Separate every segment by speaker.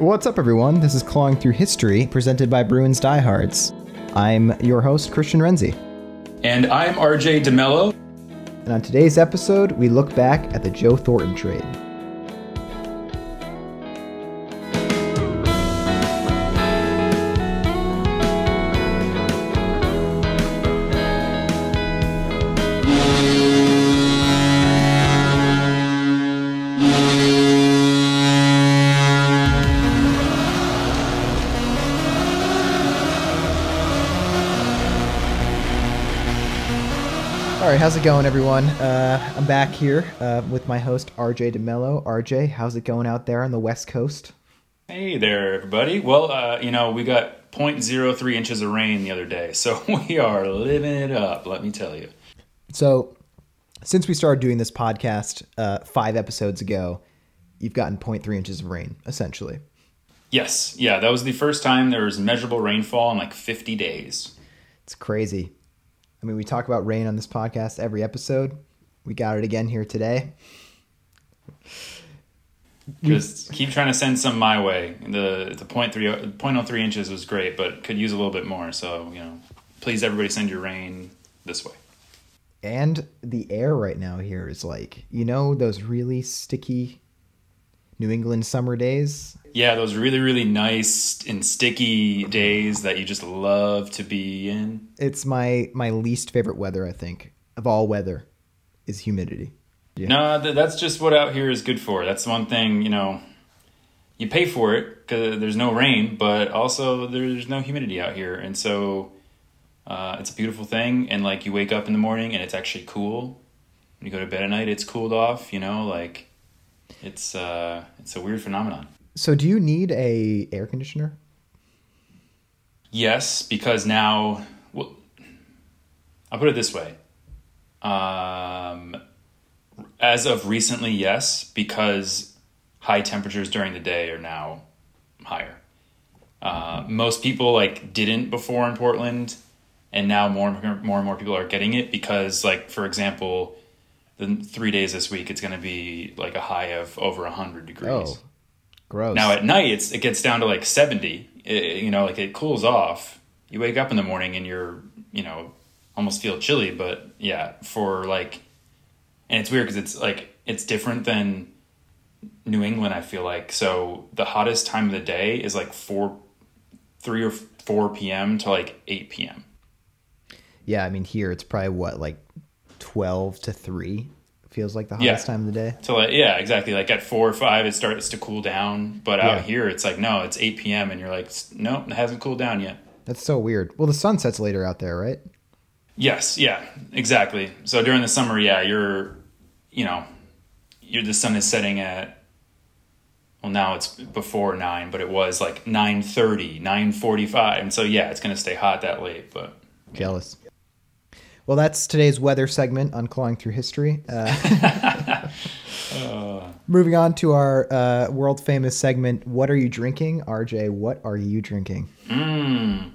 Speaker 1: What's up, everyone? This is Clawing Through History, presented by Bruins Diehards. I'm your host, Christian Renzi.
Speaker 2: And I'm RJ DeMello.
Speaker 1: And on today's episode, we look back at the Joe Thornton trade. How's it going, everyone? Uh, I'm back here uh, with my host, RJ DeMello. RJ, how's it going out there on the West Coast?
Speaker 2: Hey there, everybody. Well, uh, you know, we got 0.03 inches of rain the other day, so we are living it up, let me tell you.
Speaker 1: So, since we started doing this podcast uh, five episodes ago, you've gotten 0.3 inches of rain, essentially.
Speaker 2: Yes, yeah, that was the first time there was measurable rainfall in like 50 days.
Speaker 1: It's crazy. I mean, we talk about rain on this podcast every episode. We got it again here today.
Speaker 2: Just keep trying to send some my way. The the 0.3, 0.03 inches was great, but could use a little bit more. So, you know, please everybody send your rain this way.
Speaker 1: And the air right now here is like, you know, those really sticky New England summer days?
Speaker 2: Yeah, those really, really nice and sticky days that you just love to be in.
Speaker 1: It's my my least favorite weather, I think, of all weather, is humidity.
Speaker 2: Yeah. No, th- that's just what out here is good for. That's one thing, you know, you pay for it because there's no rain, but also there's no humidity out here. And so uh, it's a beautiful thing. And like you wake up in the morning and it's actually cool. When you go to bed at night, it's cooled off, you know, like it's uh, it's a weird phenomenon.
Speaker 1: So, do you need a air conditioner?
Speaker 2: Yes, because now, well, I'll put it this way. Um, as of recently, yes, because high temperatures during the day are now higher. Uh, most people like didn't before in Portland, and now more and more and more people are getting it because, like, for example, the three days this week it's going to be like a high of over 100 degrees. Oh,
Speaker 1: gross.
Speaker 2: Now at night it's, it gets down to like 70 it, you know like it cools off. You wake up in the morning and you're you know almost feel chilly but yeah for like and it's weird because it's like it's different than new england i feel like. So the hottest time of the day is like 4 3 or 4 p.m to like 8 p.m
Speaker 1: yeah i mean here it's probably what like 12 to 3 feels like the hottest yeah. time of the day.
Speaker 2: So like, yeah, exactly. Like at four or five, it starts to cool down. But out here, it's like no, it's eight p.m. and you're like, no, it hasn't cooled down yet.
Speaker 1: That's so weird. Well, the sun sets later out there, right?
Speaker 2: Yes. Yeah. Exactly. So during the summer, yeah, you're, you know, you're the sun is setting at. Well, now it's before nine, but it was like 9.30, 9.45. And so, yeah, it's going to stay hot that late, but.
Speaker 1: Jealous. Well, that's today's weather segment on Clawing Through History. Uh, uh. Moving on to our uh, world famous segment, What Are You Drinking? RJ, what are you drinking?
Speaker 2: Mm,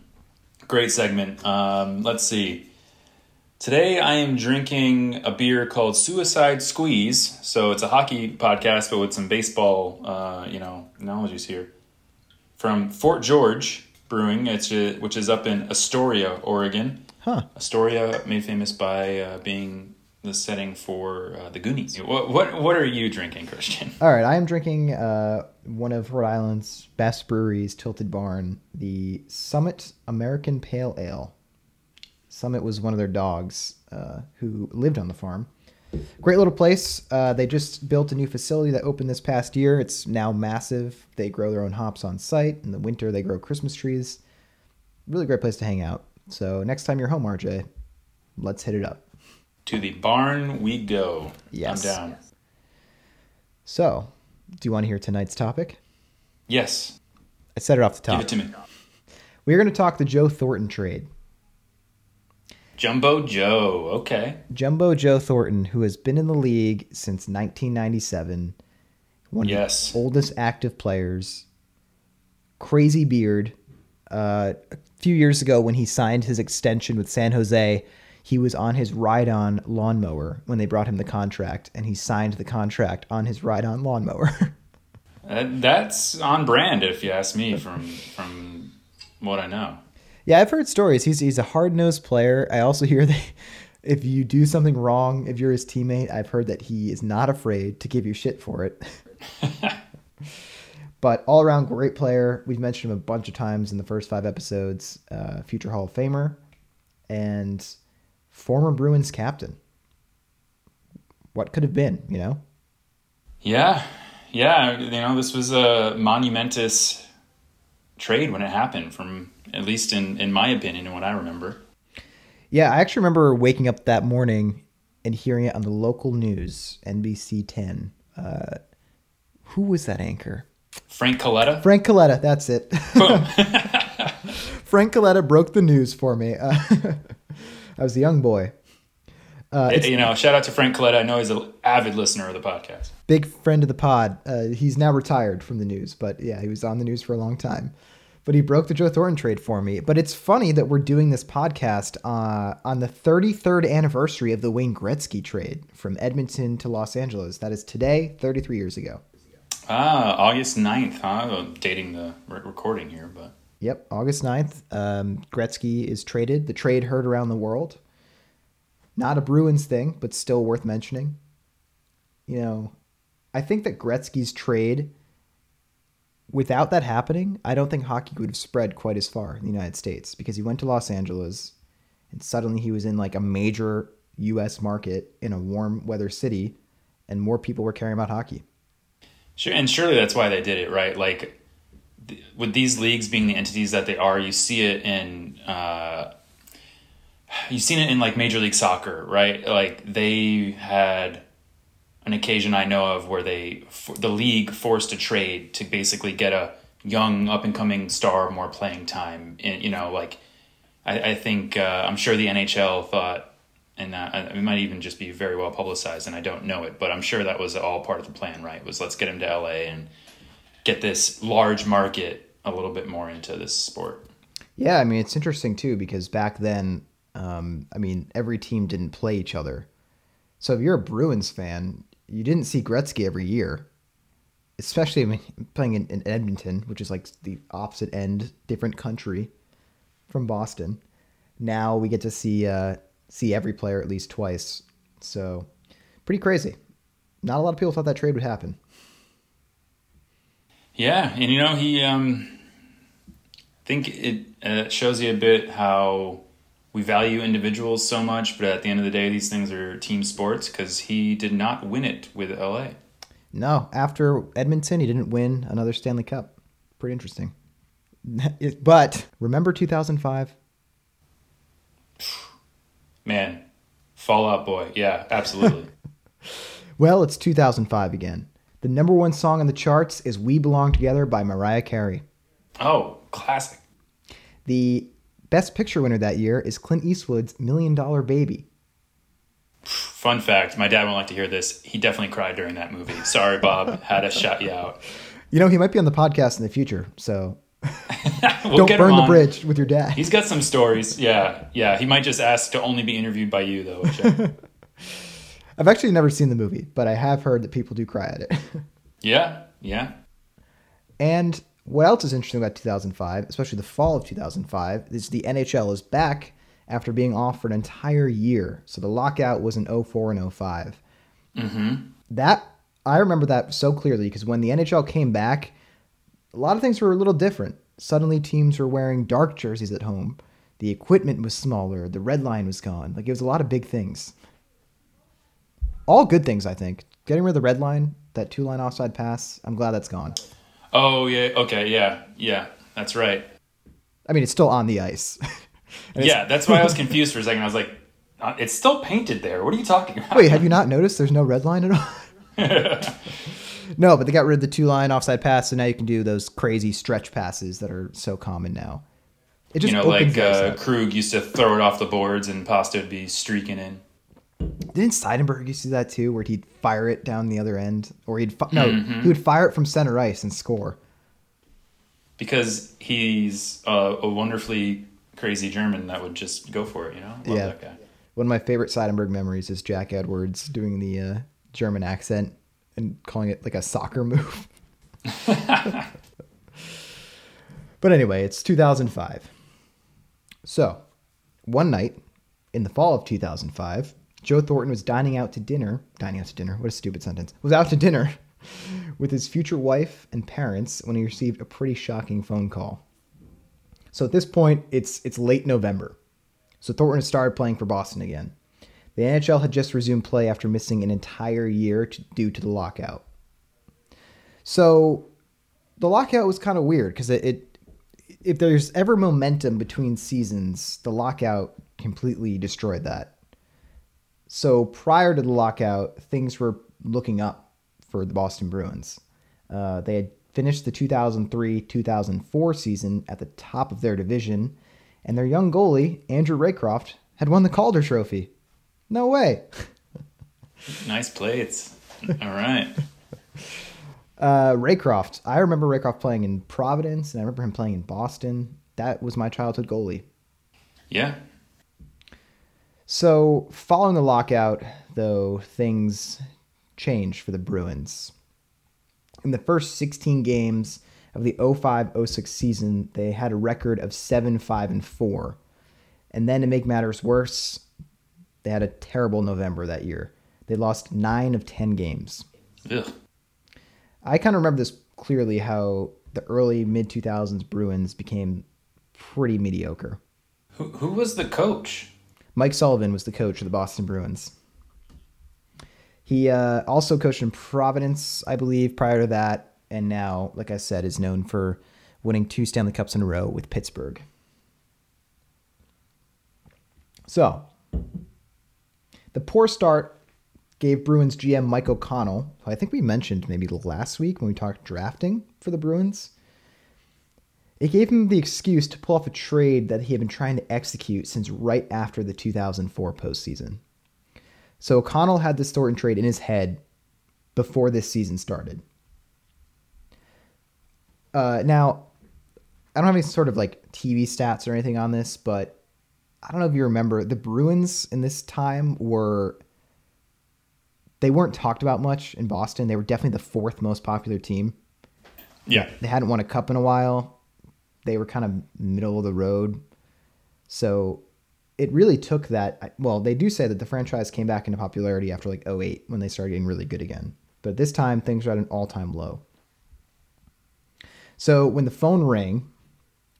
Speaker 2: great segment. Um, let's see. Today I am drinking a beer called Suicide Squeeze. So it's a hockey podcast, but with some baseball, uh, you know, analogies here. From Fort George Brewing, it's, which is up in Astoria, Oregon.
Speaker 1: Huh.
Speaker 2: Astoria, made famous by uh, being the setting for uh, the Goonies. What, what what are you drinking, Christian?
Speaker 1: All right, I am drinking uh, one of Rhode Island's best breweries, Tilted Barn, the Summit American Pale Ale. Summit was one of their dogs uh, who lived on the farm. Great little place. Uh, they just built a new facility that opened this past year. It's now massive. They grow their own hops on site. In the winter, they grow Christmas trees. Really great place to hang out. So next time you're home, RJ, let's hit it up.
Speaker 2: To the barn we go.
Speaker 1: Yes.
Speaker 2: I'm down.
Speaker 1: So, do you want to hear tonight's topic?
Speaker 2: Yes.
Speaker 1: I set it off the top.
Speaker 2: Give it to me.
Speaker 1: We're going to talk the Joe Thornton trade.
Speaker 2: Jumbo Joe. Okay.
Speaker 1: Jumbo Joe Thornton, who has been in the league since 1997, one yes. of the oldest active players, crazy beard, uh, a few years ago when he signed his extension with San Jose, he was on his ride-on lawnmower when they brought him the contract, and he signed the contract on his ride-on lawnmower.
Speaker 2: Uh, that's on brand, if you ask me. From from what I know.
Speaker 1: Yeah, I've heard stories. He's he's a hard nosed player. I also hear that if you do something wrong, if you're his teammate, I've heard that he is not afraid to give you shit for it. but all around great player. We've mentioned him a bunch of times in the first five episodes. Uh, future Hall of Famer and former Bruins captain. What could have been, you know?
Speaker 2: Yeah, yeah. You know, this was a monumentous trade when it happened. From at least in in my opinion and what I remember.
Speaker 1: Yeah, I actually remember waking up that morning and hearing it on the local news, NBC 10. Uh, who was that anchor?
Speaker 2: Frank Coletta.
Speaker 1: Frank Coletta, that's it. Frank Coletta broke the news for me. Uh, I was a young boy.
Speaker 2: Uh, you know, shout out to Frank Coletta. I know he's an avid listener of the podcast.
Speaker 1: Big friend of the pod. Uh, he's now retired from the news, but yeah, he was on the news for a long time. But he broke the Joe Thornton trade for me. But it's funny that we're doing this podcast uh, on the 33rd anniversary of the Wayne Gretzky trade from Edmonton to Los Angeles. That is today, 33 years ago.
Speaker 2: Ah, August 9th, huh? Dating the recording here, but.
Speaker 1: Yep, August 9th. Um, Gretzky is traded. The trade heard around the world. Not a Bruins thing, but still worth mentioning. You know, I think that Gretzky's trade, without that happening, I don't think hockey would have spread quite as far in the United States because he went to Los Angeles and suddenly he was in like a major U.S. market in a warm weather city and more people were caring about hockey.
Speaker 2: Sure, and surely that's why they did it, right? Like th- with these leagues being the entities that they are, you see it in uh, you've seen it in like Major League Soccer, right? Like they had an occasion I know of where they the league forced a trade to basically get a young up and coming star more playing time. And you know, like I, I think uh, I'm sure the NHL thought and uh, it might even just be very well publicized, and I don't know it, but I'm sure that was all part of the plan, right? Was let's get him to LA and get this large market a little bit more into this sport.
Speaker 1: Yeah, I mean it's interesting too because back then, um, I mean every team didn't play each other, so if you're a Bruins fan, you didn't see Gretzky every year, especially playing in, in Edmonton, which is like the opposite end, different country from Boston. Now we get to see. Uh, see every player at least twice. So, pretty crazy. Not a lot of people thought that trade would happen.
Speaker 2: Yeah, and you know he, um, I think it uh, shows you a bit how we value individuals so much, but at the end of the day, these things are team sports because he did not win it with LA.
Speaker 1: No, after Edmonton, he didn't win another Stanley Cup. Pretty interesting. but remember 2005?
Speaker 2: Man, Fall Out Boy. Yeah, absolutely.
Speaker 1: well, it's 2005 again. The number one song on the charts is We Belong Together by Mariah Carey.
Speaker 2: Oh, classic.
Speaker 1: The best picture winner that year is Clint Eastwood's Million Dollar Baby.
Speaker 2: Fun fact my dad won't like to hear this. He definitely cried during that movie. Sorry, Bob. Had to shut you out.
Speaker 1: You know, he might be on the podcast in the future, so we'll Don't burn the bridge with your dad.
Speaker 2: He's got some stories. Yeah, yeah. He might just ask to only be interviewed by you, though.
Speaker 1: I've actually never seen the movie, but I have heard that people do cry at it.
Speaker 2: yeah, yeah.
Speaker 1: And what else is interesting about 2005, especially the fall of 2005, is the NHL is back after being off for an entire year. So the lockout was in 04 and 5
Speaker 2: mm-hmm.
Speaker 1: That I remember that so clearly because when the NHL came back, a lot of things were a little different. Suddenly, teams were wearing dark jerseys at home. The equipment was smaller. The red line was gone. Like, it was a lot of big things. All good things, I think. Getting rid of the red line, that two line offside pass, I'm glad that's gone.
Speaker 2: Oh, yeah. Okay. Yeah. Yeah. That's right.
Speaker 1: I mean, it's still on the ice.
Speaker 2: yeah. That's why I was confused for a second. I was like, uh, it's still painted there. What are you talking about?
Speaker 1: Wait, have you not noticed there's no red line at all? No, but they got rid of the two line offside pass, so now you can do those crazy stretch passes that are so common now.
Speaker 2: It just you know, like uh, Krug used to throw it off the boards and Pasta would be streaking in.
Speaker 1: Didn't Seidenberg used to do that too, where he'd fire it down the other end, or he'd fi- no, mm-hmm. he would fire it from center ice and score.
Speaker 2: Because he's a, a wonderfully crazy German that would just go for it, you know. Love
Speaker 1: yeah. One of my favorite Seidenberg memories is Jack Edwards doing the uh, German accent and calling it like a soccer move. but anyway, it's 2005. So, one night in the fall of 2005, Joe Thornton was dining out to dinner. Dining out to dinner? What a stupid sentence. Was out to dinner with his future wife and parents when he received a pretty shocking phone call. So at this point, it's it's late November. So Thornton started playing for Boston again. The NHL had just resumed play after missing an entire year to, due to the lockout. So the lockout was kind of weird because it, it if there's ever momentum between seasons, the lockout completely destroyed that. So prior to the lockout, things were looking up for the Boston Bruins. Uh, they had finished the 2003 2004 season at the top of their division, and their young goalie, Andrew Raycroft, had won the Calder Trophy. No way.
Speaker 2: nice plates. All right.
Speaker 1: Uh, Raycroft. I remember Raycroft playing in Providence, and I remember him playing in Boston. That was my childhood goalie.
Speaker 2: Yeah.
Speaker 1: So, following the lockout, though, things changed for the Bruins. In the first 16 games of the 05-06 season, they had a record of 7-5 and 4. And then to make matters worse, they had a terrible November that year. They lost 9 of 10 games.
Speaker 2: Ugh.
Speaker 1: I kind of remember this clearly how the early mid 2000s Bruins became pretty mediocre.
Speaker 2: Who who was the coach?
Speaker 1: Mike Sullivan was the coach of the Boston Bruins. He uh, also coached in Providence, I believe, prior to that, and now, like I said, is known for winning two Stanley Cups in a row with Pittsburgh. So, the poor start gave Bruins GM Mike O'Connell, who I think we mentioned maybe last week when we talked drafting for the Bruins. It gave him the excuse to pull off a trade that he had been trying to execute since right after the 2004 postseason. So O'Connell had this Thornton trade in his head before this season started. Uh, now, I don't have any sort of like TV stats or anything on this, but I don't know if you remember the Bruins in this time were they weren't talked about much in Boston. They were definitely the fourth most popular team.
Speaker 2: Yeah.
Speaker 1: They hadn't won a cup in a while they were kind of middle of the road. So it really took that. Well, they do say that the franchise came back into popularity after like 08 when they started getting really good again. But this time things are at an all time low. So when the phone rang,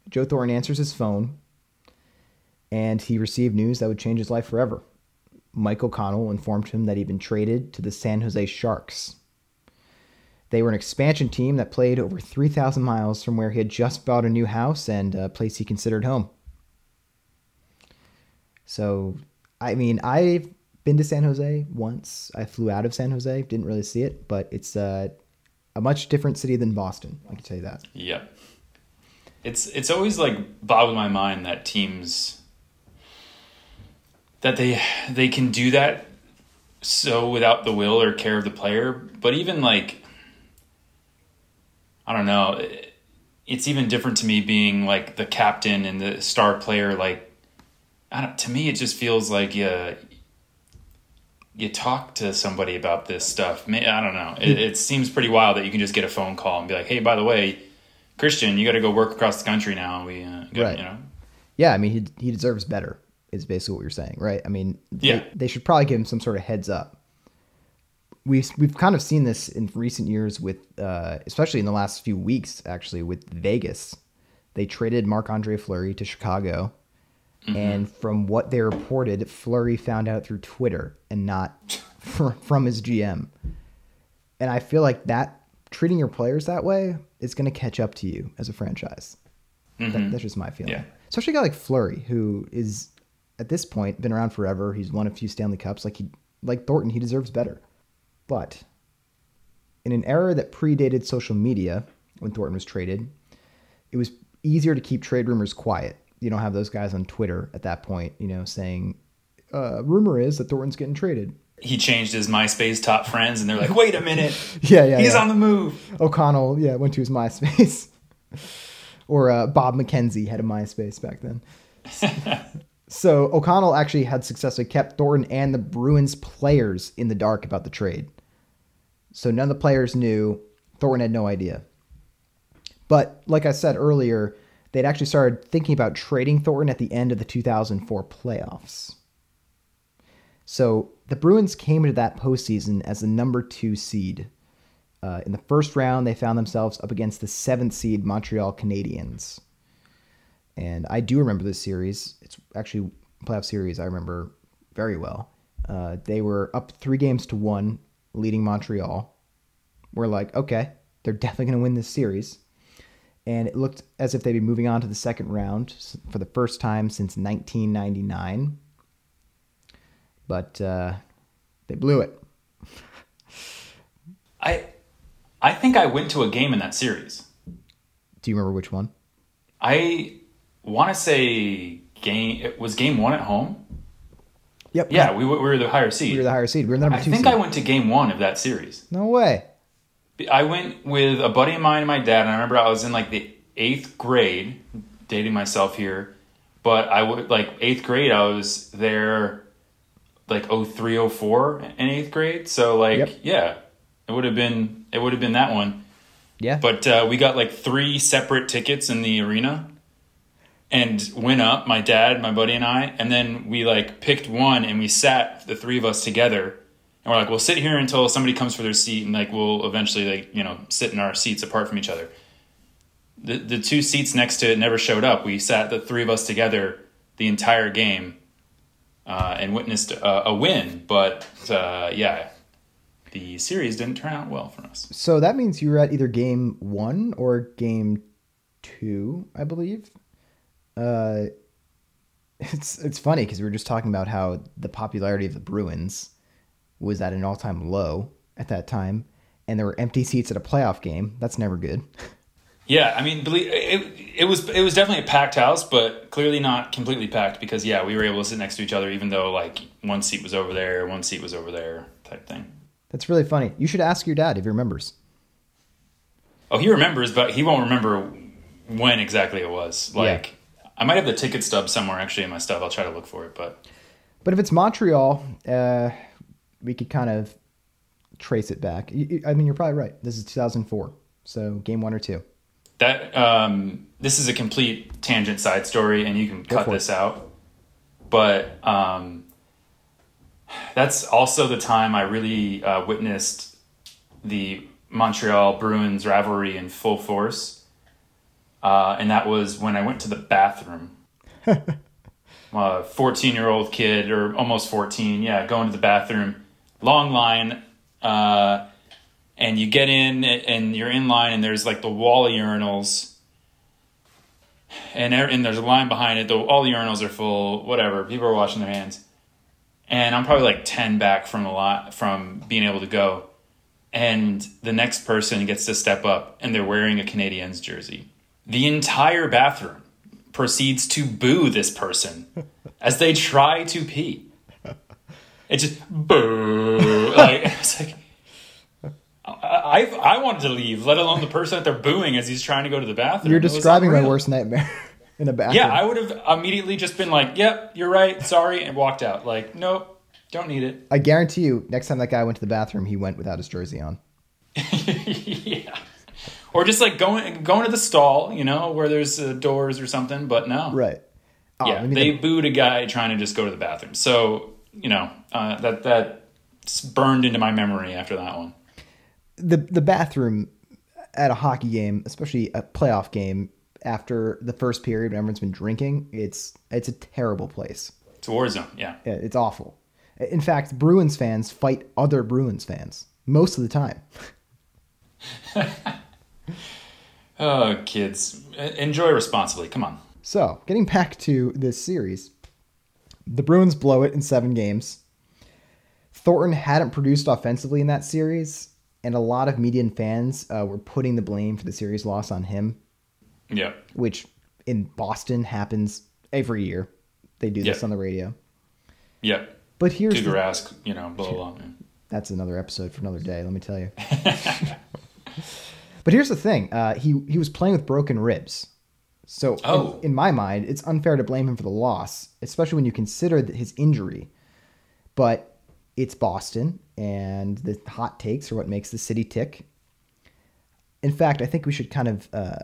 Speaker 1: Joe Thornton answers his phone and he received news that would change his life forever. Mike O'Connell informed him that he'd been traded to the San Jose Sharks. They were an expansion team that played over 3,000 miles from where he had just bought a new house and a place he considered home. So, I mean, I've been to San Jose once. I flew out of San Jose, didn't really see it, but it's a much different city than Boston. I can tell you that.
Speaker 2: Yep. It's it's always like boggles my mind that teams that they they can do that so without the will or care of the player, but even like I don't know. It's even different to me being like the captain and the star player. Like, I don't, to me, it just feels like you you talk to somebody about this stuff. I don't know. It, it seems pretty wild that you can just get a phone call and be like, "Hey, by the way, Christian, you got to go work across the country now." We, uh, got, right. you know.
Speaker 1: Yeah, I mean, he he deserves better. Is basically what you're saying, right? I mean,
Speaker 2: yeah,
Speaker 1: they, they should probably give him some sort of heads up we've we've kind of seen this in recent years with, uh, especially in the last few weeks, actually with Vegas. They traded Marc Andre Fleury to Chicago, mm-hmm. and from what they reported, Fleury found out through Twitter and not from his GM. And I feel like that treating your players that way is going to catch up to you as a franchise. Mm-hmm. That, that's just my feeling.
Speaker 2: Yeah.
Speaker 1: Especially a guy like Fleury, who is at this point been around forever. He's won a few Stanley Cups. Like he, like Thornton, he deserves better. But in an era that predated social media, when Thornton was traded, it was easier to keep trade rumors quiet. You don't have those guys on Twitter at that point, you know, saying, uh, rumor is that Thornton's getting traded.
Speaker 2: He changed his MySpace top friends, and they're like, wait a minute.
Speaker 1: yeah, yeah.
Speaker 2: He's
Speaker 1: yeah.
Speaker 2: on the move.
Speaker 1: O'Connell, yeah, went to his MySpace. or uh, Bob McKenzie had a MySpace back then. so O'Connell actually had successfully kept Thornton and the Bruins players in the dark about the trade. So none of the players knew. Thornton had no idea. But like I said earlier, they'd actually started thinking about trading Thornton at the end of the 2004 playoffs. So the Bruins came into that postseason as the number two seed. Uh, in the first round, they found themselves up against the seventh seed Montreal Canadiens. And I do remember this series. It's actually a playoff series I remember very well. Uh, they were up three games to one, leading Montreal. We're like, okay, they're definitely going to win this series. And it looked as if they'd be moving on to the second round for the first time since 1999. But uh, they blew it.
Speaker 2: I I think I went to a game in that series.
Speaker 1: Do you remember which one?
Speaker 2: I want to say game. It was game one at home.
Speaker 1: Yep.
Speaker 2: Yeah, we, were- we were the higher seed.
Speaker 1: We were the higher seed. We were the number
Speaker 2: I
Speaker 1: two
Speaker 2: think
Speaker 1: seed.
Speaker 2: I went to game one of that series.
Speaker 1: no way.
Speaker 2: I went with a buddy of mine and my dad. And I remember I was in like the eighth grade, dating myself here, but I would like eighth grade. I was there like 03, 04 in eighth grade. So like
Speaker 1: Yep.
Speaker 2: yeah, it would have been it would have been that one.
Speaker 1: Yeah.
Speaker 2: But uh, we got like three separate tickets in the arena and went up, my dad, my buddy, and I. And then we like picked one and we sat, the three of us together. And we're like, we'll sit here until somebody comes for their seat and like we'll eventually like, you know, sit in our seats apart from each other. The, the two seats next to it never showed up. We sat the three of us together the entire game uh, and witnessed a, a win. But uh, yeah, the series didn't turn out well for us.
Speaker 1: So that means you were at either game one or game two, I believe. Uh, it's it's funny because we were just talking about how the popularity of the Bruins was at an all time low at that time, and there were empty seats at a playoff game. That's never good.
Speaker 2: Yeah, I mean, believe it, it was it was definitely a packed house, but clearly not completely packed because yeah, we were able to sit next to each other, even though like one seat was over there, one seat was over there, type thing.
Speaker 1: That's really funny. You should ask your dad if he remembers.
Speaker 2: Oh, he remembers, but he won't remember when exactly it was. Like, I might have the ticket stub somewhere actually in my stuff. I'll try to look for it, but
Speaker 1: But if it's Montreal, uh, we could kind of trace it back. I mean, you're probably right. This is 2004, so game one or two.
Speaker 2: that um, this is a complete tangent side story, and you can cut
Speaker 1: for it.
Speaker 2: this out. But um, that's also the time I really uh, witnessed the Montreal Bruins rivalry in full force, uh, and that was when I went to the bathroom. a 14 year old kid, or almost 14, yeah, going to the bathroom, long line. Uh, and you get in and you're in line and there's like the wall of urinals and, and there's a line behind it the, all the urinals are full whatever people are washing their hands and i'm probably like 10 back from the lot from being able to go and the next person gets to step up and they're wearing a canadiens jersey the entire bathroom proceeds to boo this person as they try to pee it just boo like it's like I, I wanted to leave, let alone the person that they're booing as he's trying to go to the bathroom.
Speaker 1: You're describing my worst nightmare in a bathroom.
Speaker 2: Yeah, I would have immediately just been like, "Yep, you're right, sorry," and walked out. Like, nope, don't need it.
Speaker 1: I guarantee you, next time that guy went to the bathroom, he went without his jersey on.
Speaker 2: yeah, or just like going going to the stall, you know, where there's uh, doors or something. But no,
Speaker 1: Right. Oh,
Speaker 2: yeah,
Speaker 1: I mean,
Speaker 2: they
Speaker 1: the-
Speaker 2: booed a guy trying to just go to the bathroom. So you know uh, that that burned into my memory after that one.
Speaker 1: the the bathroom at a hockey game, especially a playoff game, after the first period when everyone's been drinking, it's it's a terrible place.
Speaker 2: It's a war zone. Yeah.
Speaker 1: Yeah, It's awful. In fact, Bruins fans fight other Bruins fans most of the time.
Speaker 2: Oh, kids, enjoy responsibly. Come on.
Speaker 1: So, getting back to this series, the Bruins blow it in seven games. Thornton hadn't produced offensively in that series, and a lot of media and fans uh, were putting the blame for the series loss on him,
Speaker 2: Yeah.
Speaker 1: which in Boston happens every year. They do this
Speaker 2: Yeah.
Speaker 1: on the radio.
Speaker 2: Yep.
Speaker 1: But here's
Speaker 2: Cougar
Speaker 1: the,
Speaker 2: ask, you know, blah blah. blah.
Speaker 1: that's another episode for another day. Let me tell you. but here's the thing: uh, he he was playing with broken ribs, so in-
Speaker 2: Oh.
Speaker 1: in, my mind, it's unfair to blame him for the loss, especially when you consider his injury. But it's Boston, and the hot takes are what makes the city tick. In fact, I think we should kind of uh,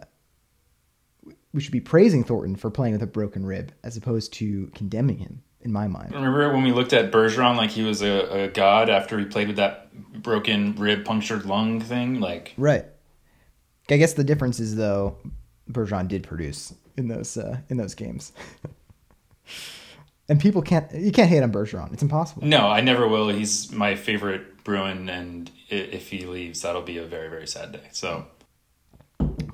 Speaker 1: we should be praising Thornton for playing with a broken rib as opposed to condemning him. In my mind,
Speaker 2: Remember when we looked at Bergeron like he was a, a god after he played with that broken rib punctured lung thing? Like,
Speaker 1: right? I guess the difference is though, Bergeron did produce in those uh, in those games, and people can't you can't hate on Bergeron. It's impossible.
Speaker 2: no, I never will. He's my favorite Bruin, and if he leaves, that'll be a very, very sad day. So,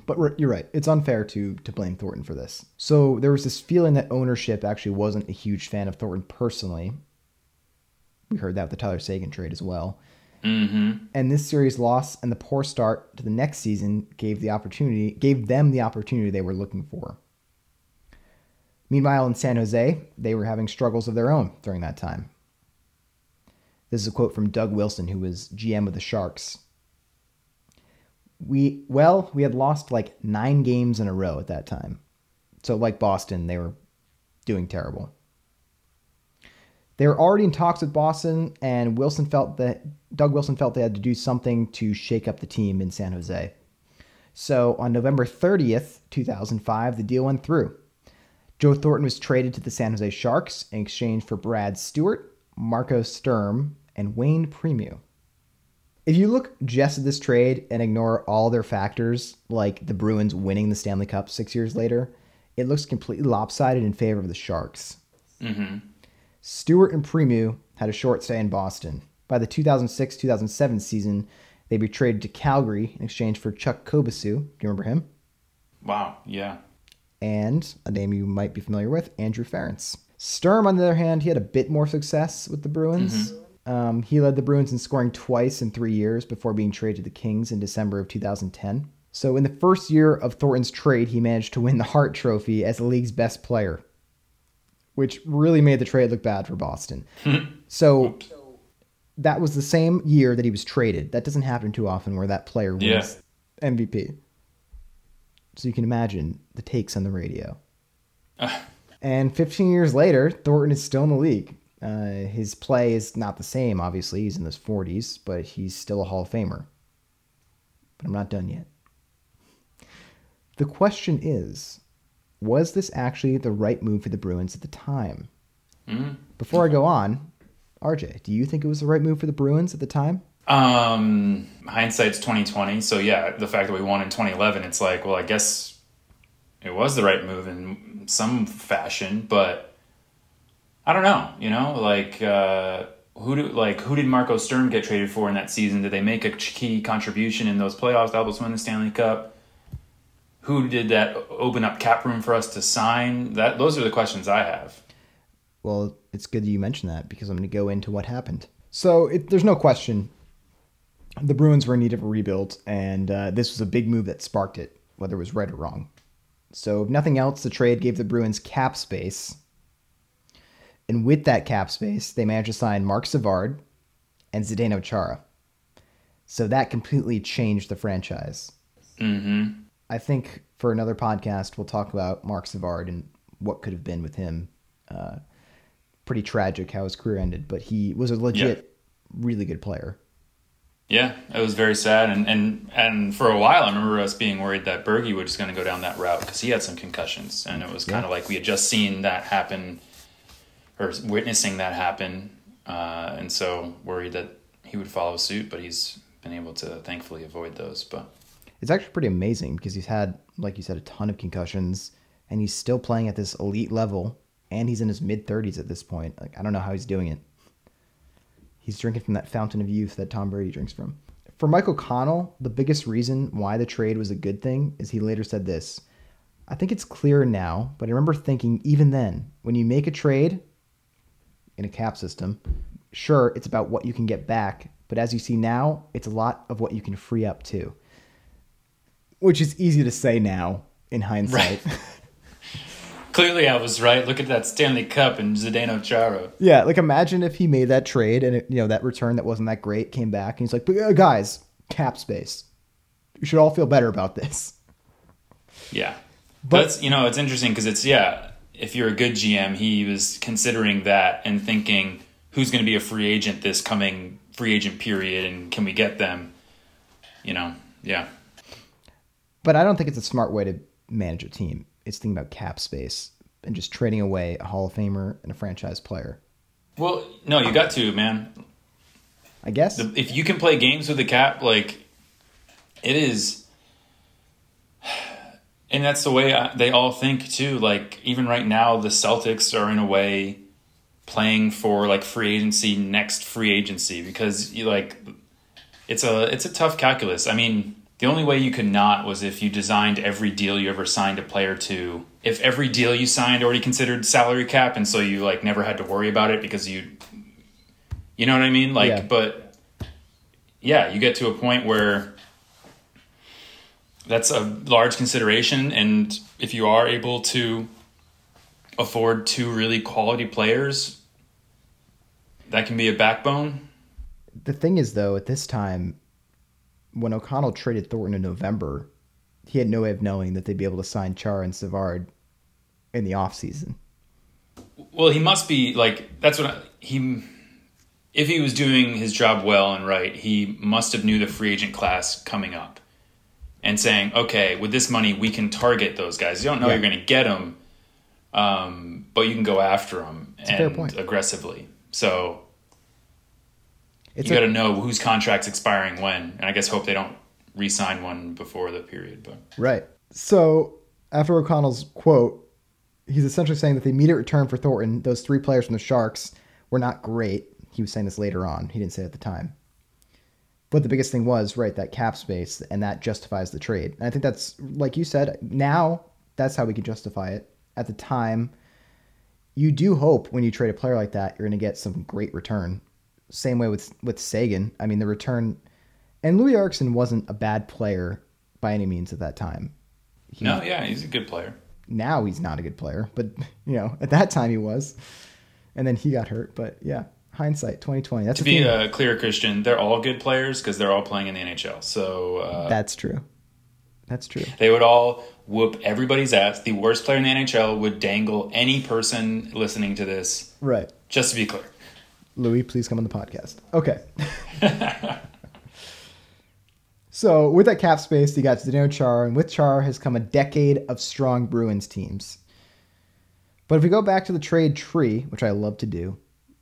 Speaker 1: But you're right. It's unfair to to blame Thornton for this. So there was this feeling that ownership actually wasn't a huge fan of Thornton personally. We heard that with the Tyler Seguin trade as well.
Speaker 2: Hmm
Speaker 1: And this series loss and the poor start to the next season gave the opportunity gave them the opportunity they were looking for. Meanwhile, in San Jose, they were having struggles of their own during that time. This is a quote from Doug Wilson, who was GM of the Sharks. We well, we had lost like nine games in a row at that time. So like Boston, they were doing terrible. They were already in talks with Boston, and Wilson felt that Doug Wilson felt they had to do something to shake up the team in San Jose. So on November 30th, 2005, the deal went through. Joe Thornton was traded to the San Jose Sharks in exchange for Brad Stuart, Marco Sturm, and Wayne Primeau. If you look just at this trade and ignore all their factors, like the Bruins winning the Stanley Cup six years later, it looks completely lopsided in favor of the Sharks.
Speaker 2: hmm
Speaker 1: Stuart and Primeau had a short stay in Boston. By the 2006 2007 season, they'd be traded to Calgary in exchange for Chuck Kobasew. Do you remember him?
Speaker 2: Wow. Yeah.
Speaker 1: And a name you might be familiar with, Andrew Ference. Sturm, on the other hand, he had a bit more success with the Bruins. Um, he led the Bruins in scoring twice in three years before being traded to the Kings in December of 2010. So, in the first year of Thornton's trade, he managed to win the Hart Trophy as the league's best player, which really made the trade look bad for Boston. so, that was the same year that he was traded. That doesn't happen too often where that player wins
Speaker 2: Yeah.
Speaker 1: MVP. So you can imagine the takes on the radio. and 15 years later, Thornton is still in the league. Uh, his play is not the same, obviously. He's in his 40s, but he's still a Hall of Famer. But I'm not done yet. The question is was this actually the right move for the Bruins at the time?
Speaker 2: Mhm.
Speaker 1: Before I go on, RJ, do you think it was the right move for the Bruins at the time?
Speaker 2: Um, hindsight's twenty twenty. So yeah, the fact that we won in twenty eleven, it's like, well, I guess it was the right move in some fashion, but I don't know. You know, like uh, who do like who did Marco Sturm get traded for in that season? Did they make a key contribution in those playoffs help us win the Stanley Cup? Who did that open up cap room for us to sign? That those are the questions I have.
Speaker 1: Well, it's good that you mentioned that because I'm going to go into what happened. So it, there's no question the Bruins were in need of a rebuild, and uh, this was a big move that sparked it, whether it was right or wrong. So, if nothing else, the trade gave the Bruins cap space. And with that cap space, they managed to sign Marc Savard and Zdeno Chara. So that completely changed the franchise.
Speaker 2: Mm-hmm.
Speaker 1: I think for another podcast, we'll talk about Marc Savard and what could have been with him. Uh, pretty tragic how his career ended, but he was a legit, really good player.
Speaker 2: Yeah, it was very sad, and and and for a while, I remember us being worried that Bergie was just going to go down that route because he had some concussions, and it was kind of like we had just seen that happen, or witnessing that happen, uh, and so worried that he would follow suit. But he's been able to thankfully avoid those. But
Speaker 1: It's actually pretty amazing because he's had, like you said, a ton of concussions, and he's still playing at this elite level, and he's in his mid 30s at this point. Like I don't know how he's doing it. He's drinking from that fountain of youth that Tom Brady drinks from. For Mike O'Connell, the biggest reason why the trade was a good thing is he later said this. I think it's clear now, but I remember thinking even then, when you make a trade in a cap system, sure, it's about what you can get back, but as you see now, it's a lot of what you can free up too. Which is easy to say now in hindsight. Right.
Speaker 2: clearly, I was right. Look at that Stanley Cup and Zdeno Chara.
Speaker 1: Yeah, like imagine if he made that trade and it, you know that return that wasn't that great came back and he's like, "But uh, guys, cap space. You should all feel better about this."
Speaker 2: Yeah,
Speaker 1: But-
Speaker 2: but you know it's interesting because it's yeah. If you're a good GM, he was considering that and thinking who's going to be a free agent this coming free agent period, and can we get them? You know, yeah,
Speaker 1: But I don't think it's a smart way to manage a team. It's thinking about cap space and just trading away a Hall of Famer and a franchise player.
Speaker 2: Well, no, you got to man.
Speaker 1: I guess.
Speaker 2: If you can play games with the cap, like it is, and that's the way I, they all think too. Like even right now, the Celtics are in a way playing for like free agency next free agency because you like it's a it's a tough calculus. I mean, the only way you could not was if you designed every deal you ever signed a player to. If every deal you signed already considered salary cap, and so you like never had to worry about it because you, you know what I mean? Like,
Speaker 1: Yeah.
Speaker 2: but yeah, you get to a point where that's a large consideration, and if you are able to afford two really quality players, that can be a backbone.
Speaker 1: The thing is, though, at this time, when O'Connell traded Thornton in November, he had no way of knowing that they'd be able to sign Char and Savard in the offseason.
Speaker 2: Well, he must be like that's what I, he. If he was doing his job well and right, he must have knew the free agent class coming up, and saying, "Okay, with this money, we can target those guys. You don't know
Speaker 1: Yeah.
Speaker 2: you're going to get them, um, but you can go after them and aggressively." So
Speaker 1: It's
Speaker 2: you got to know whose contract's expiring when, and I guess hope they don't re-sign one before the period. But
Speaker 1: Right. So after O'Connell's quote, he's essentially saying that the immediate return for Thornton, those three players from the Sharks, were not great. He was saying this later on. He didn't say it at the time. But the biggest thing was, right, that cap space, and that justifies the trade. And I think that's, like you said, now that's how we can justify it. At the time, you do hope when you trade a player like that, you're going to get some great return. Same way with with Seguin. I mean, the return, and Loui Eriksson wasn't a bad player by any means at that time. He-
Speaker 2: no, yeah, he's a good player.
Speaker 1: now he's not a good player, but you know, at that time he was. And then he got hurt, but yeah, hindsight 2020. That's
Speaker 2: To be a clear Christian, they're all good players because they're all playing in the NHL. So uh,
Speaker 1: That's true. That's true.
Speaker 2: They would all whoop everybody's ass. The worst player in the NHL would dangle any person listening to this,
Speaker 1: Right.
Speaker 2: just to be clear.
Speaker 1: Loui, please come on the podcast. Okay. so with that cap space, you got Zdeno Char, and with Char has come a decade of strong Bruins teams. But if we go back to the trade tree, which I love to do,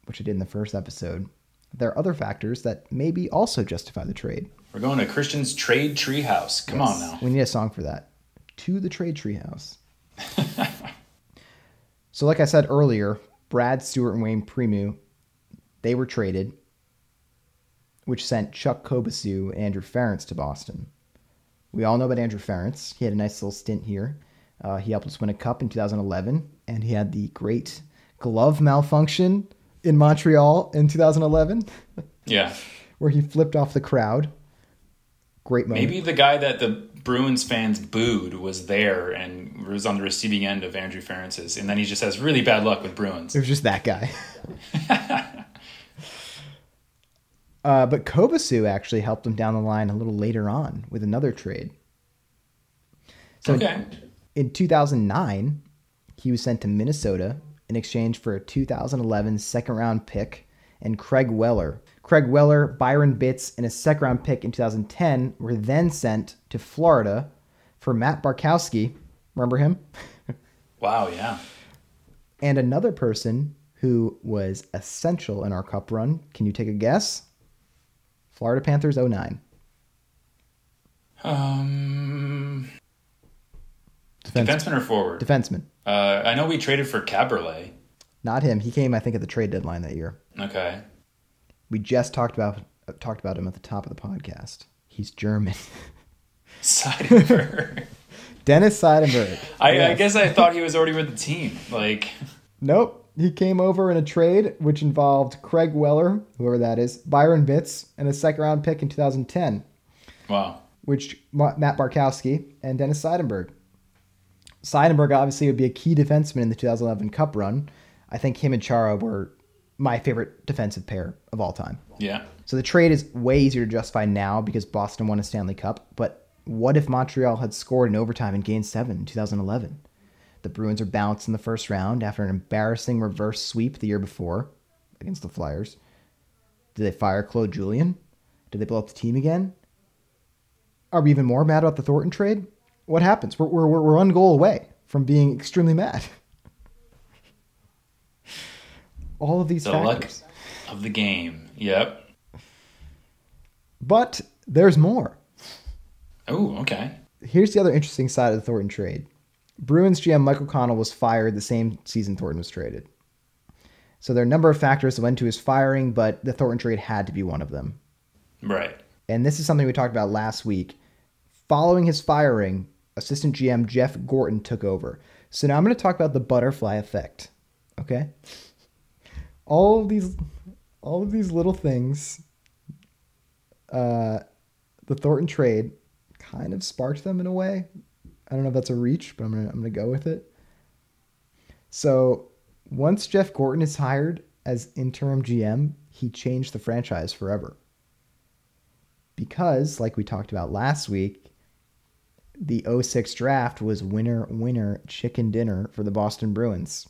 Speaker 1: which I did in the first episode, there are other factors that maybe also justify the trade.
Speaker 2: We're going to Christian's Trade tree house. Come on now.
Speaker 1: We need a song for that. To the trade tree house. so, like I said earlier, Brad Stuart and Wayne Primeau, they were traded, which sent Chuck Kobasew and Andrew Ference to Boston. We all know about Andrew Ference. He had a nice little stint here. Uh, he helped us win a cup in 2011, and he had the great glove malfunction in Montreal in 2011,
Speaker 2: Yeah.
Speaker 1: where he flipped off the crowd. Great moment.
Speaker 2: Maybe the guy that the Bruins fans booed was there and was on the receiving end of Andrew Ference's. And then he just has really bad luck with Bruins.
Speaker 1: It was just that guy. uh, but Kobasew actually helped him down the line a little later on with another trade. So
Speaker 2: Okay.
Speaker 1: in 2009, he was sent to Minnesota in exchange for a 2011 second round pick and Craig Weller. Craig Weller, Byron Bitz, and a second round pick in 2010 were then sent to Florida for Matt Bartkowski. Remember him?
Speaker 2: Wow, yeah.
Speaker 1: and another person who was essential in our cup run. Can you take a guess? Florida Panthers 09.
Speaker 2: Um,
Speaker 1: Defense,
Speaker 2: defenseman or forward?
Speaker 1: defenseman.
Speaker 2: Uh, I know we traded for Kaberle.
Speaker 1: Not him. He came, I think, at the trade deadline that year.
Speaker 2: Okay.
Speaker 1: We just talked about uh, talked about him at the top of the podcast. He's German.
Speaker 2: Seidenberg.
Speaker 1: Dennis Seidenberg.
Speaker 2: I, I guess I thought he was already with the team. Like,
Speaker 1: Nope. He came over in a trade which involved Craig Weller, whoever that is, Byron Bitz, and a second round pick in 2010.
Speaker 2: wow.
Speaker 1: which Matt Bartkowski and Dennis Seidenberg. Seidenberg obviously would be a key defenseman in the 2011 Cup run. I think him and Chara were my favorite defensive pair of all time.
Speaker 2: Yeah.
Speaker 1: So the trade is way easier to justify now because Boston won a Stanley Cup. But what if Montreal had scored in overtime in Game 7 in 2011? The Bruins are bounced in the first round after an embarrassing reverse sweep the year before against the Flyers. Did they fire Claude Julien? Did they blow up the team again? Are we even more mad about the Thornton trade? What happens? We're, we're, we're one goal away. from being extremely mad. All of these
Speaker 2: The
Speaker 1: factors.
Speaker 2: luck of the game. Yep.
Speaker 1: But there's more.
Speaker 2: Oh, okay.
Speaker 1: Here's the other interesting side of the Thornton trade. Bruins GM Mike O'Connell was fired the same season Thornton was traded. So there are a number of factors that went to his firing, but the Thornton trade had to be one of them.
Speaker 2: Right.
Speaker 1: And this is something we talked about last week. Following his firing, assistant GM Jeff Gorton took over. So now I'm going to talk about the butterfly effect. Okay? All of these all of these little things uh the Thornton trade kind of sparked them in a way. I don't know if that's a reach, but I'm to I'm to go with it. So, once Jeff Gorton is hired as interim GM, he changed the franchise forever because, like we talked about last week, the 06 draft was winner, winner, chicken dinner for the Boston Bruins.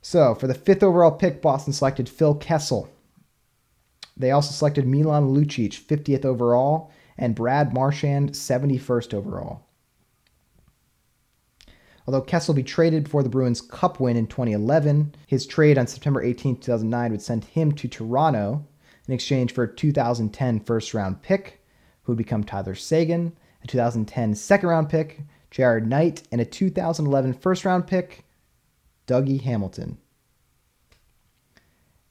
Speaker 1: So, for the fifth overall pick, Boston selected Phil Kessel. They also selected Milan Lucic, 50th overall, and Brad Marchand, 71st overall. Although Kessel be traded before the Bruins Cup win in 2011, his trade on September 18, 2009 would send him to Toronto in exchange for a 2010 first round pick, who would become Tyler Seguin, a 2010 second round pick, Jared Knight, and a 2011 first round pick, Dougie Hamilton.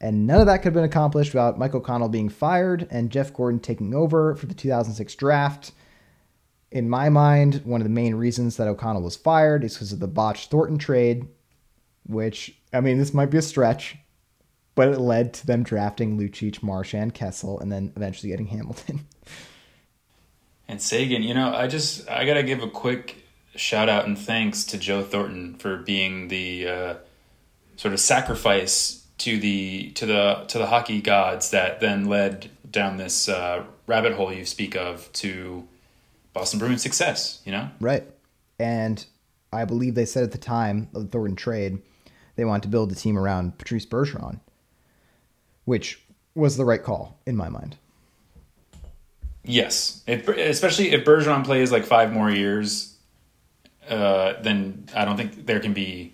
Speaker 1: And none of that could have been accomplished without Mike O'Connell being fired and Jeff Gorton taking over for the 2006 draft. In my mind, one of the main reasons that O'Connell was fired is because of the botched Thornton trade, which, I mean, this might be a stretch, but it led to them drafting Lucic, Marsh, and Kessel, and then eventually getting Hamilton.
Speaker 2: And Seguin, you know, I just I gotta give a quick shout out and thanks to Joe Thornton for being the uh, sort of sacrifice to the to the to the hockey gods that then led down this uh, rabbit hole you speak of to Boston Bruins success. You know,
Speaker 1: Right. And I believe they said at the time of the Thornton trade, they wanted to build a team around Patrice Bergeron, which was the right call in my mind.
Speaker 2: yes, if, especially if Bergeron plays like five more years, uh, then I don't think there can be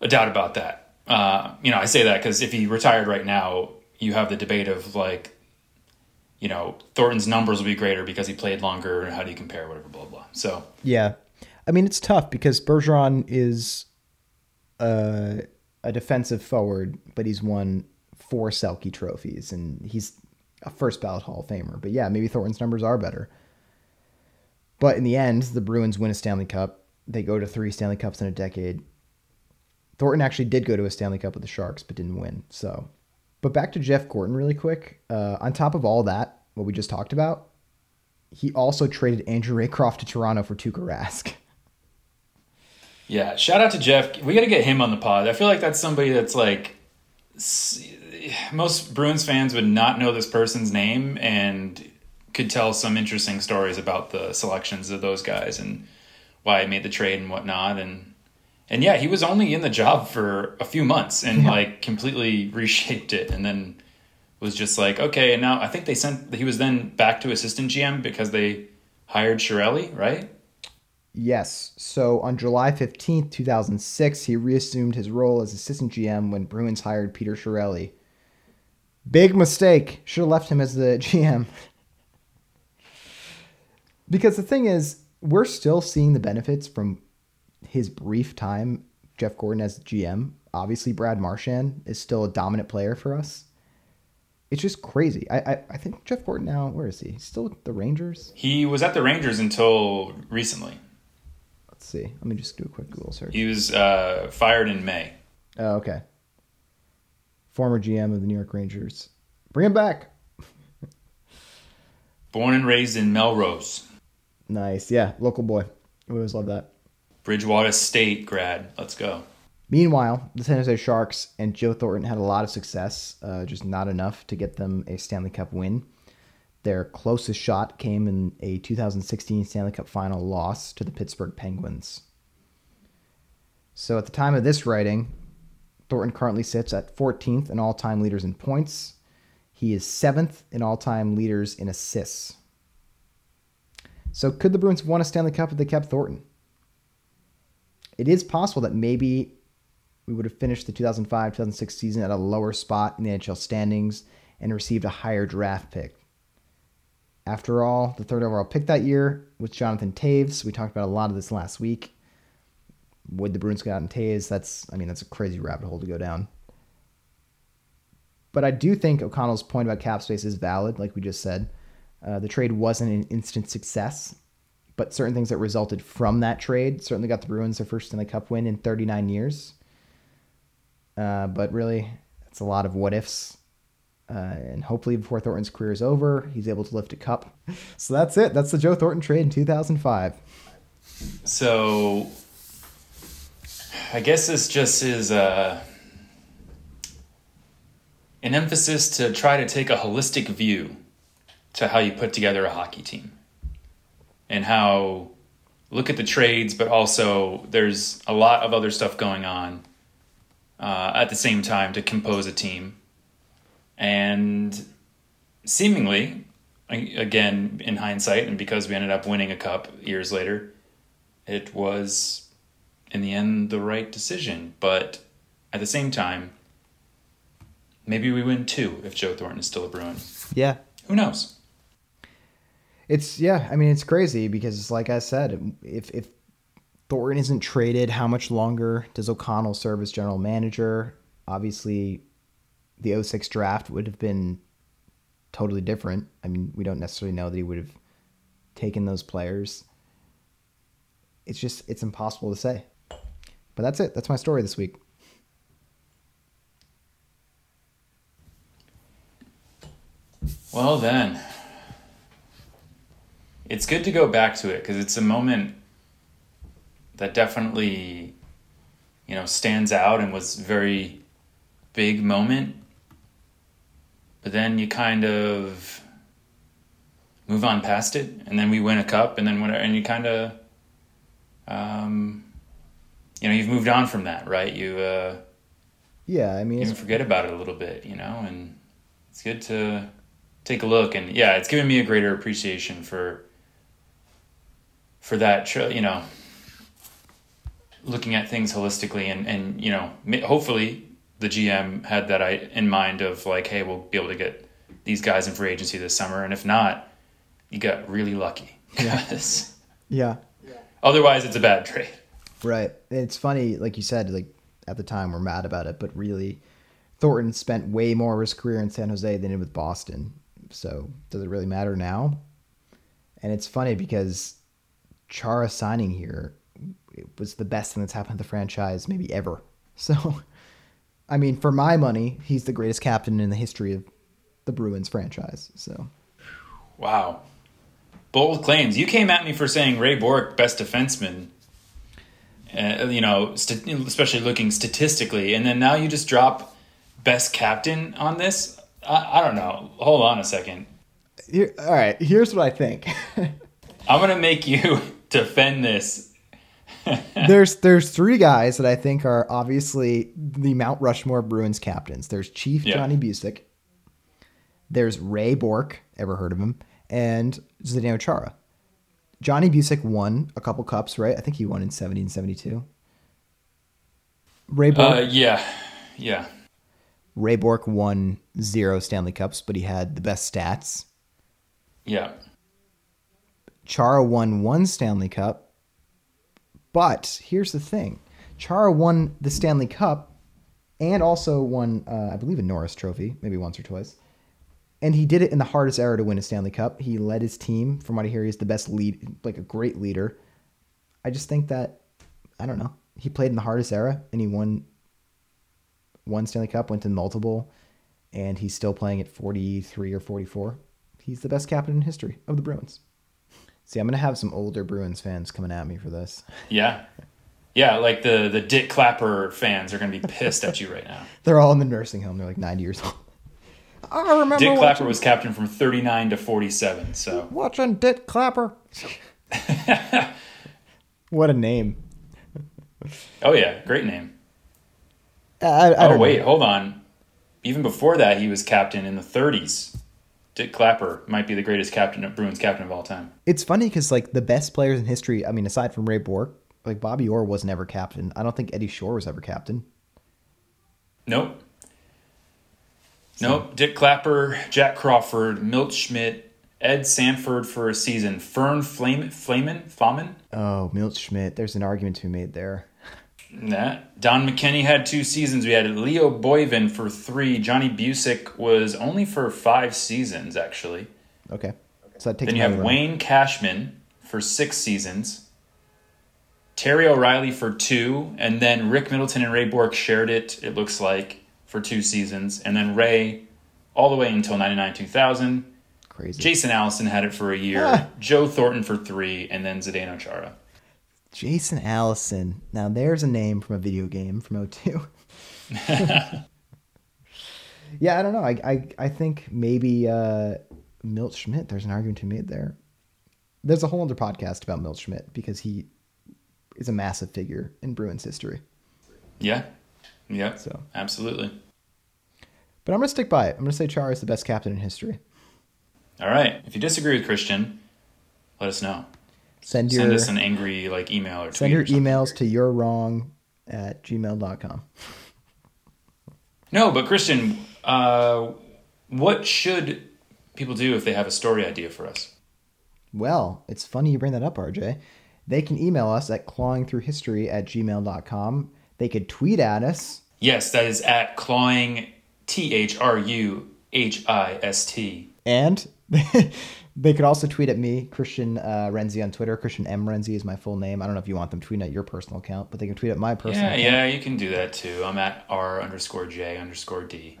Speaker 2: a doubt about that. Uh, you know, I say that because if he retired right now, you have the debate of like, you know, Thornton's numbers will be greater because he played longer, how do you compare, whatever, blah blah. So
Speaker 1: Yeah. I mean, it's tough because Bergeron is a, a defensive forward, but he's won four Selke trophies and he's a first ballot Hall of Famer. But yeah, maybe Thornton's numbers are better. But in the end, the Bruins win a Stanley Cup. They go to three Stanley Cups in a decade. Thornton actually did go to a Stanley Cup with the Sharks, but didn't win. So, but back to Jeff Gorton really quick. Uh, on top of all that, what we just talked about, he also traded Andrew Raycroft to Toronto for Tuukka Rask.
Speaker 2: yeah, shout out to Jeff. We got to get him on the pod. I feel like that's somebody that's like most Bruins fans would not know this person's name and could tell some interesting stories about the selections of those guys and why I made the trade and whatnot. And and yeah, he was only in the job for a few months and like completely reshaped it, and then was just like, okay, and now I think they sent. He was then back to assistant GM because they hired Chiarelli, right?
Speaker 1: Yes. So on July 15th, 2006, he reassumed his role as assistant GM when Bruins hired Peter Chiarelli. Big mistake. Should have left him as the GM. because the thing is, we're still seeing the benefits from his brief time, Jeff Gorton as GM. Obviously, Brad Marchand is still a dominant player for us. It's just crazy. I, I, I think Jeff Gorton now, where is he? He's still with the Rangers?
Speaker 2: He was at the Rangers until recently.
Speaker 1: Let's see. Let me just do a quick Google search.
Speaker 2: He was uh, fired in May.
Speaker 1: Oh, okay. Former GM of the New York Rangers. Bring him back.
Speaker 2: Born and raised in Melrose,
Speaker 1: Nice. Yeah, local boy. We always love that.
Speaker 2: Bridgewater State grad. Let's go.
Speaker 1: Meanwhile, the San Jose Sharks and Joe Thornton had a lot of success, uh, just not enough to get them a Stanley Cup win. Their closest shot came in a 2016 Stanley Cup final loss to the Pittsburgh Penguins. So at the time of this writing, Thornton currently sits at 14th in all time leaders in points. He is seventh in all time leaders in assists. So could the Bruins have won a Stanley Cup if they kept Thornton? It is possible that maybe we would have finished the 2005 2006 season at a lower spot in the NHL standings and received a higher draft pick. After all, the third overall pick that year was Jonathan Toews. We talked about a lot of this last week. Would the Bruins get out in Toews? That's, I mean, that's a crazy rabbit hole to go down. But I do think O'Connell's point about cap space is valid, like we just said. Uh, the trade wasn't an instant success, but certain things that resulted from that trade certainly got the Bruins their first Stanley Cup win in 39 years. Uh, but really, it's a lot of what ifs. Uh, and hopefully, before Thornton's career is over, he's able to lift a cup. So that's it. That's the Joe Thornton trade in 2005.
Speaker 2: So, I guess this just is uh, an emphasis to try to take a holistic view to how you put together a hockey team and how look at the trades, but also there's a lot of other stuff going on uh, at the same time to compose a team. And seemingly, again, in hindsight, and because we ended up winning a cup years later, it was in the end the right decision. But at the same time, maybe we win two if Joe Thornton is still a Bruin.
Speaker 1: Yeah.
Speaker 2: Who knows?
Speaker 1: It's yeah, I mean it's crazy because like I said, if if Thornton isn't traded, how much longer does O'Connell serve as general manager? Obviously, the 06 draft would have been totally different. I mean, we don't necessarily know that he would have taken those players. It's just it's impossible to say. But that's it. That's my story this week.
Speaker 2: Well then, it's good to go back to it because it's a moment that definitely, you know, stands out and was very big moment. But then you kind of move on past it, and then we win a cup, and then whatever, and you kind of, um, you know, you've moved on from that, right? You, uh,
Speaker 1: yeah, I mean,
Speaker 2: you forget about it a little bit, you know, and it's good to take a look, and yeah, it's given me a greater appreciation for for that, you know, looking at things holistically and, and, you know, hopefully the GM had that in mind of like, hey, we'll be able to get these guys in free agency this summer. And if not, you got really lucky.
Speaker 1: Yes. yeah.
Speaker 2: Otherwise, it's a bad trade.
Speaker 1: Right. It's funny, like you said, like at the time we're mad about it, but really, Thornton spent way more of his career in San Jose than he did with Boston. So does it really matter now? And it's funny because Chara signing here it was the best thing that's happened to the franchise maybe ever. So, I mean, for my money, he's the greatest captain in the history of the Bruins franchise. So,
Speaker 2: wow, bold claims. You came at me for saying Ray Bourque best defenseman. Uh, you know, st- especially looking statistically, and then now you just drop best captain on this. I, I don't know. Hold on a second.
Speaker 1: Here, all right, here's what I think.
Speaker 2: I'm gonna make you defend this.
Speaker 1: there's there's three guys that I think are obviously the Mount Rushmore Bruins captains. There's Chief yeah. Johnny Bucyk. There's Ray Bourque, ever heard of him, and Zdeno Chara. Johnny Bucyk won a couple cups, right? I think he won in 70 and 72.
Speaker 2: Ray Bourque. Uh, yeah, yeah.
Speaker 1: Ray Bourque won zero Stanley Cups, but he had the best stats.
Speaker 2: Yeah.
Speaker 1: Chara won one Stanley Cup. But here's the thing Chara won the Stanley Cup and also won, uh, I believe, a Norris Trophy, maybe once or twice. And he did it in the hardest era to win a Stanley Cup. He led his team. From what I hear, he's the best lead, like a great leader. I just think that, I don't know, he played in the hardest era and he won one Stanley Cup, went to multiple, and he's still playing at 43 or 44. He's the best captain in history of the Bruins. See, I'm gonna have some older Bruins fans coming at me for this.
Speaker 2: Yeah, yeah, like the the Dick Clapper fans are gonna be pissed at you right now.
Speaker 1: They're all in the nursing home. They're like 90 years old.
Speaker 2: I remember. Dick Clapper was captain from 39 to 47. So
Speaker 1: watching Dick Clapper. what a name!
Speaker 2: Oh yeah, great name.
Speaker 1: Uh, I, I
Speaker 2: oh wait, know. hold on. Even before that, he was captain in the 30s. Dick Clapper might be the greatest captain, Bruins captain of all time.
Speaker 1: It's funny because like the best players in history. I mean, aside from Ray Bourque, like Bobby Orr was never captain. I don't think Eddie Shore was ever captain.
Speaker 2: Nope. Nope. Dick Clapper, Jack Crawford, Milt Schmidt, Ed Sanford for a season, Fern Flaman, Flaman, Flaman.
Speaker 1: Oh, Milt Schmidt. There's an argument to be made there.
Speaker 2: That Don McKenney had two seasons. We had Leo Boivin for three. Johnny Bucyk was only for five seasons, actually.
Speaker 1: Okay. So that takes
Speaker 2: Then you have. Wayne Cashman for six seasons. Terry O'Reilly for two, and then Rick Middleton and Ray Bourque shared it. It looks like for two seasons, and then Ray all the way until ninety nine two thousand.
Speaker 1: Crazy.
Speaker 2: Jason Allison had it for a year.
Speaker 1: Ah.
Speaker 2: Joe Thornton for three, and then Zdeno Chara.
Speaker 1: Jason Allison. Now there's a name from a video game from O2. yeah, I don't know. I I, I think maybe uh, Milt Schmidt. There's an argument to be made there. There's a whole other podcast about Milt Schmidt because he is a massive figure in Bruins history.
Speaker 2: Yeah, yeah,
Speaker 1: So,
Speaker 2: absolutely.
Speaker 1: but I'm gonna stick by it. I'm gonna say Chara is the best captain in history.
Speaker 2: All right. If you disagree with Christian, let us know.
Speaker 1: Send your
Speaker 2: Send us an angry like email or tweet
Speaker 1: send your
Speaker 2: or
Speaker 1: emails to you're wrong at gmail.com.
Speaker 2: No, but Christian, uh, what should people do if they have a story idea for us?
Speaker 1: Well, it's funny you bring that up, RJ. They can email us at clawingthroughhistory at gmail.com. They could tweet at us.
Speaker 2: Yes, that is at clawing T H R U H I S T.
Speaker 1: And they could also tweet at me, Christian uh, Renzi on Twitter. Christian M. Renzi is my full name. I don't know if you want them tweeting at your personal account, but they can tweet at my personal
Speaker 2: Yeah,
Speaker 1: account.
Speaker 2: yeah, you can do that too. I'm at R underscore J underscore D.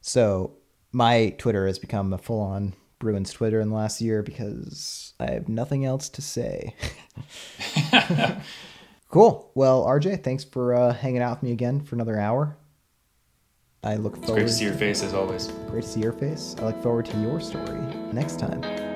Speaker 1: So my Twitter has become a full on Bruins Twitter in the last year because I have nothing else to say. cool. Well, RJ, thanks for uh, hanging out with me again for another hour. I look
Speaker 2: It's
Speaker 1: forward
Speaker 2: great to see your face as always.
Speaker 1: great to see your face. I look forward to your story next time.